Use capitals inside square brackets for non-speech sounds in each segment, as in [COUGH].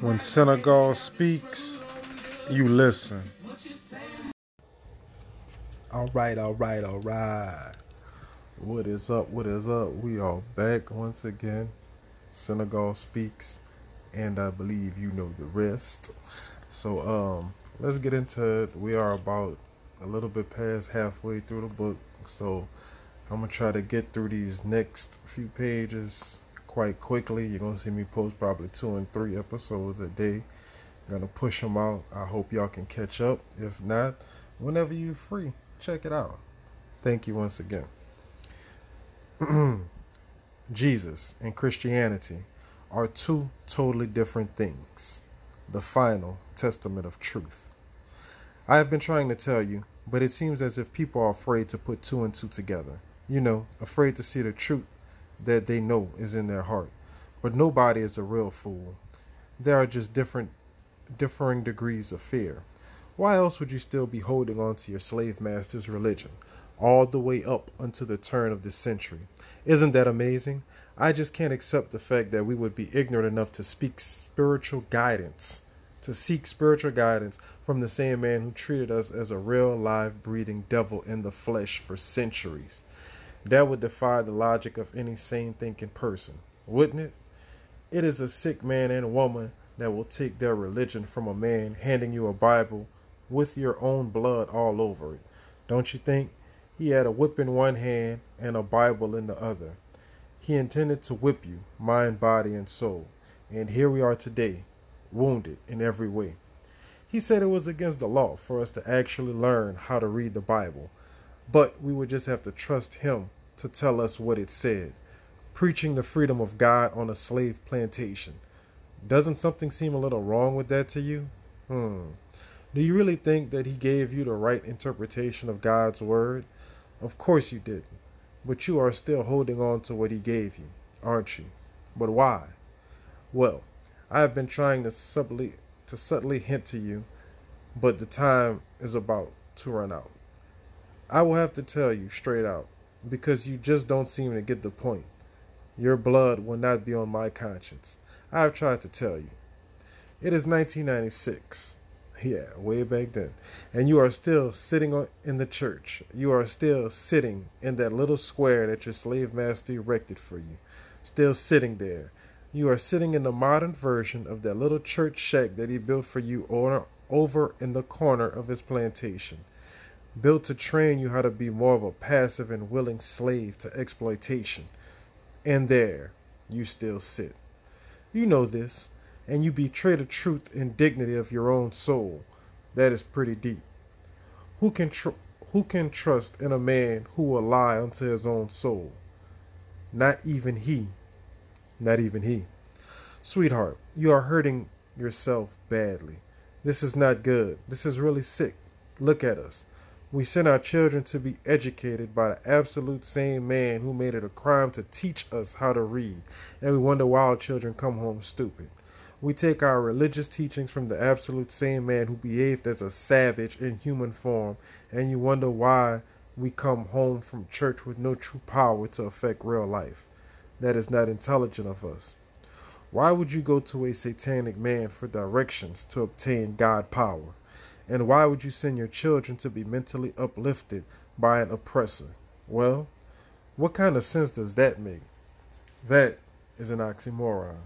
When Senegal speaks, you listen. All right, all right, all right. What is up? What is up? We are back once again. Senegal speaks, and I believe you know the rest. So, um, let's get into it. We are about a little bit past halfway through the book, so I'm gonna try to get through these next few pages quite quickly. You're gonna see me post probably two and three episodes a day. I'm gonna push them out. I hope y'all can catch up. If not, whenever you're free, check it out. Thank you once again. [CLEARS THROAT] Jesus and Christianity are two totally different things. The final testament of truth. I have been trying to tell you, but it seems as if people are afraid to put two and two together. You know, afraid to see the truth that they know is in their heart. But nobody is a real fool. There are just different differing degrees of fear. Why else would you still be holding on to your slave master's religion all the way up until the turn of this century? Isn't that amazing? I just can't accept the fact that we would be ignorant enough to speak spiritual guidance, to seek spiritual guidance from the same man who treated us as a real, live, breathing devil in the flesh for centuries. That would defy the logic of any sane thinking person, wouldn't it? It is a sick man and woman that will take their religion from a man handing you a Bible with your own blood all over it. Don't you think? He had a whip in one hand and a Bible in the other. He intended to whip you, mind, body, and soul. And here we are today, wounded in every way. He said it was against the law for us to actually learn how to read the Bible, but we would just have to trust him to tell us what it said. Preaching the freedom of God on a slave plantation. Doesn't something seem a little wrong with that to you? Hmm. Do you really think that he gave you the right interpretation of God's word? Of course you didn't. But you are still holding on to what he gave you, aren't you? But why? Well, I have been trying to subtly to subtly hint to you, but the time is about to run out. I will have to tell you straight out because you just don't seem to get the point. Your blood will not be on my conscience. I have tried to tell you. It is 1996. Yeah, way back then. And you are still sitting in the church. You are still sitting in that little square that your slave master erected for you. Still sitting there. You are sitting in the modern version of that little church shack that he built for you over in the corner of his plantation built to train you how to be more of a passive and willing slave to exploitation. And there you still sit. You know this, and you betray the truth and dignity of your own soul. That is pretty deep. Who can tr- who can trust in a man who will lie unto his own soul? Not even he. Not even he. Sweetheart, you are hurting yourself badly. This is not good. This is really sick. Look at us. We send our children to be educated by the absolute same man who made it a crime to teach us how to read, and we wonder why our children come home stupid. We take our religious teachings from the absolute same man who behaved as a savage in human form, and you wonder why we come home from church with no true power to affect real life. That is not intelligent of us. Why would you go to a satanic man for directions to obtain God power? And why would you send your children to be mentally uplifted by an oppressor? Well, what kind of sense does that make? That is an oxymoron.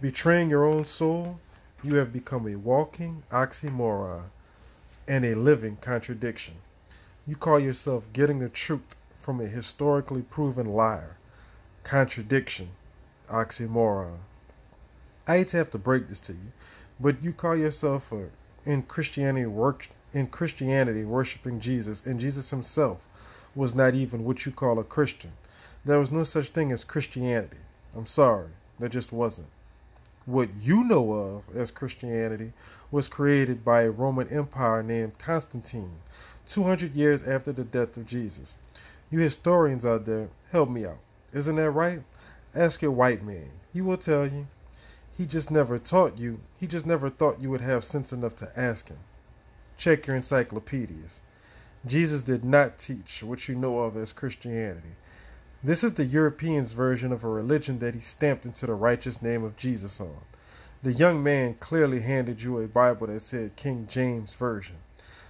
Betraying your own soul, you have become a walking oxymoron and a living contradiction. You call yourself getting the truth from a historically proven liar. Contradiction, oxymoron. I hate to have to break this to you, but you call yourself a in Christianity work in Christianity worshiping Jesus, and Jesus himself was not even what you call a Christian. There was no such thing as Christianity. I'm sorry, there just wasn't. What you know of as Christianity was created by a Roman Empire named Constantine, 200 years after the death of Jesus. You historians out there, help me out. Isn't that right? Ask your white man. He will tell you. He just never taught you. He just never thought you would have sense enough to ask him. Check your encyclopedias. Jesus did not teach what you know of as Christianity. This is the European's version of a religion that he stamped into the righteous name of Jesus on. The young man clearly handed you a Bible that said King James Version.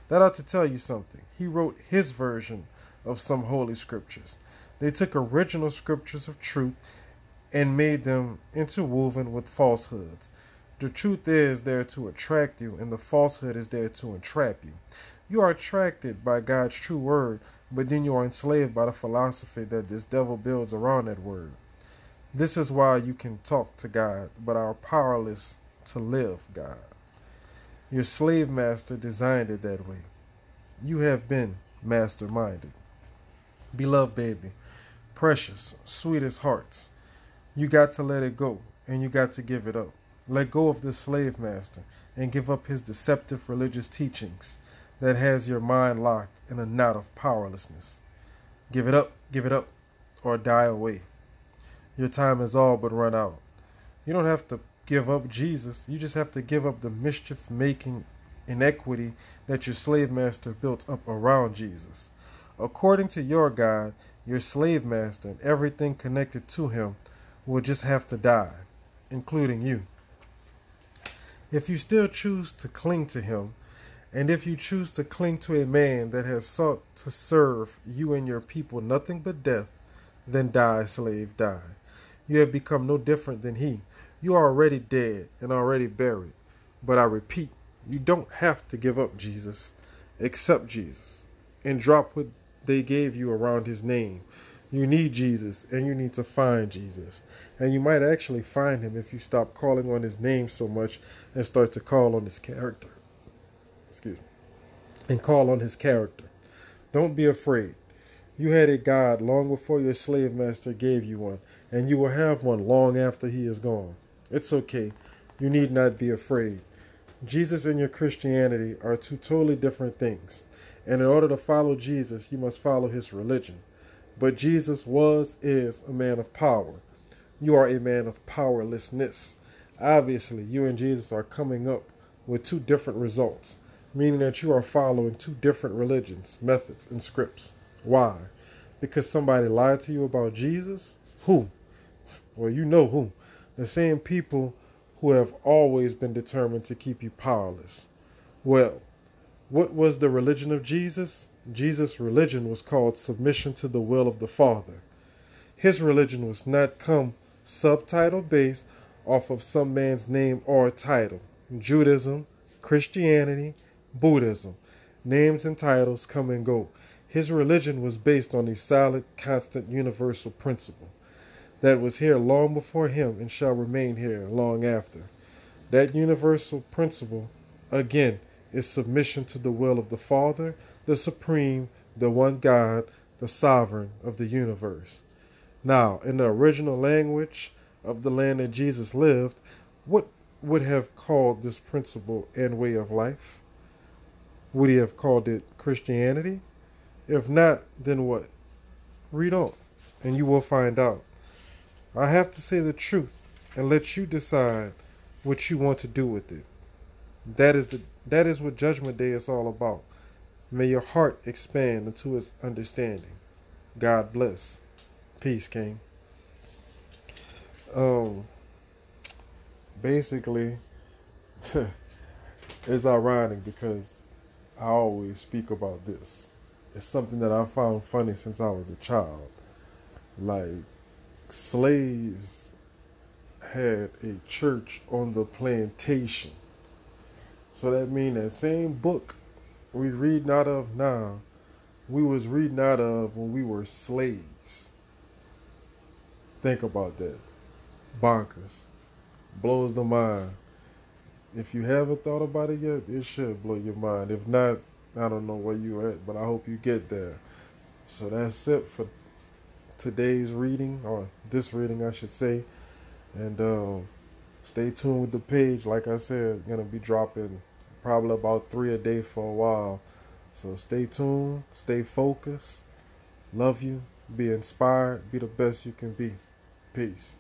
That ought to tell you something. He wrote his version of some holy scriptures. They took original scriptures of truth and made them interwoven with falsehoods. The truth is there to attract you, and the falsehood is there to entrap you. You are attracted by God's true word, but then you are enslaved by the philosophy that this devil builds around that word. This is why you can talk to God, but are powerless to live God. Your slave master designed it that way. You have been master minded. Beloved baby, precious, sweetest hearts, you got to let it go and you got to give it up. Let go of the slave master and give up his deceptive religious teachings that has your mind locked in a knot of powerlessness. Give it up, give it up, or die away. Your time is all but run out. You don't have to give up Jesus, you just have to give up the mischief making inequity that your slave master built up around Jesus. According to your God, your slave master and everything connected to him will just have to die, including you. If you still choose to cling to him, and if you choose to cling to a man that has sought to serve you and your people nothing but death, then die, slave, die. You have become no different than he. You are already dead and already buried. But I repeat, you don't have to give up Jesus. Accept Jesus and drop what they gave you around his name. You need Jesus and you need to find Jesus. And you might actually find him if you stop calling on his name so much and start to call on his character excuse me, and call on his character. Don't be afraid. You had a God long before your slave master gave you one, and you will have one long after he is gone. It's okay. You need not be afraid. Jesus and your Christianity are two totally different things. And in order to follow Jesus, you must follow his religion. But Jesus was, is a man of power. You are a man of powerlessness. Obviously, you and Jesus are coming up with two different results meaning that you are following two different religions, methods, and scripts. Why? Because somebody lied to you about Jesus? Who? Well, you know who. The same people who have always been determined to keep you powerless. Well, what was the religion of Jesus? Jesus' religion was called submission to the will of the Father. His religion was not come subtitle based off of some man's name or title. Judaism, Christianity, Buddhism. Names and titles come and go. His religion was based on a solid, constant, universal principle that was here long before him and shall remain here long after. That universal principle, again, is submission to the will of the Father, the Supreme, the one God, the sovereign of the universe. Now, in the original language of the land that Jesus lived, what would have called this principle and way of life? Would he have called it Christianity? If not, then what? Read on, and you will find out. I have to say the truth and let you decide what you want to do with it. That is the that is what Judgment Day is all about. May your heart expand into its understanding. God bless. Peace, King. Um basically [LAUGHS] it's ironic because I always speak about this. It's something that I found funny since I was a child. Like, slaves had a church on the plantation. So that means that same book we read not of now, we was reading out of when we were slaves. Think about that. Bonkers. Blows the mind. If you haven't thought about it yet, it should blow your mind. If not, I don't know where you're at, but I hope you get there. So that's it for today's reading, or this reading, I should say. And um, stay tuned with the page. Like I said, gonna be dropping probably about three a day for a while. So stay tuned, stay focused. Love you, be inspired, be the best you can be. Peace.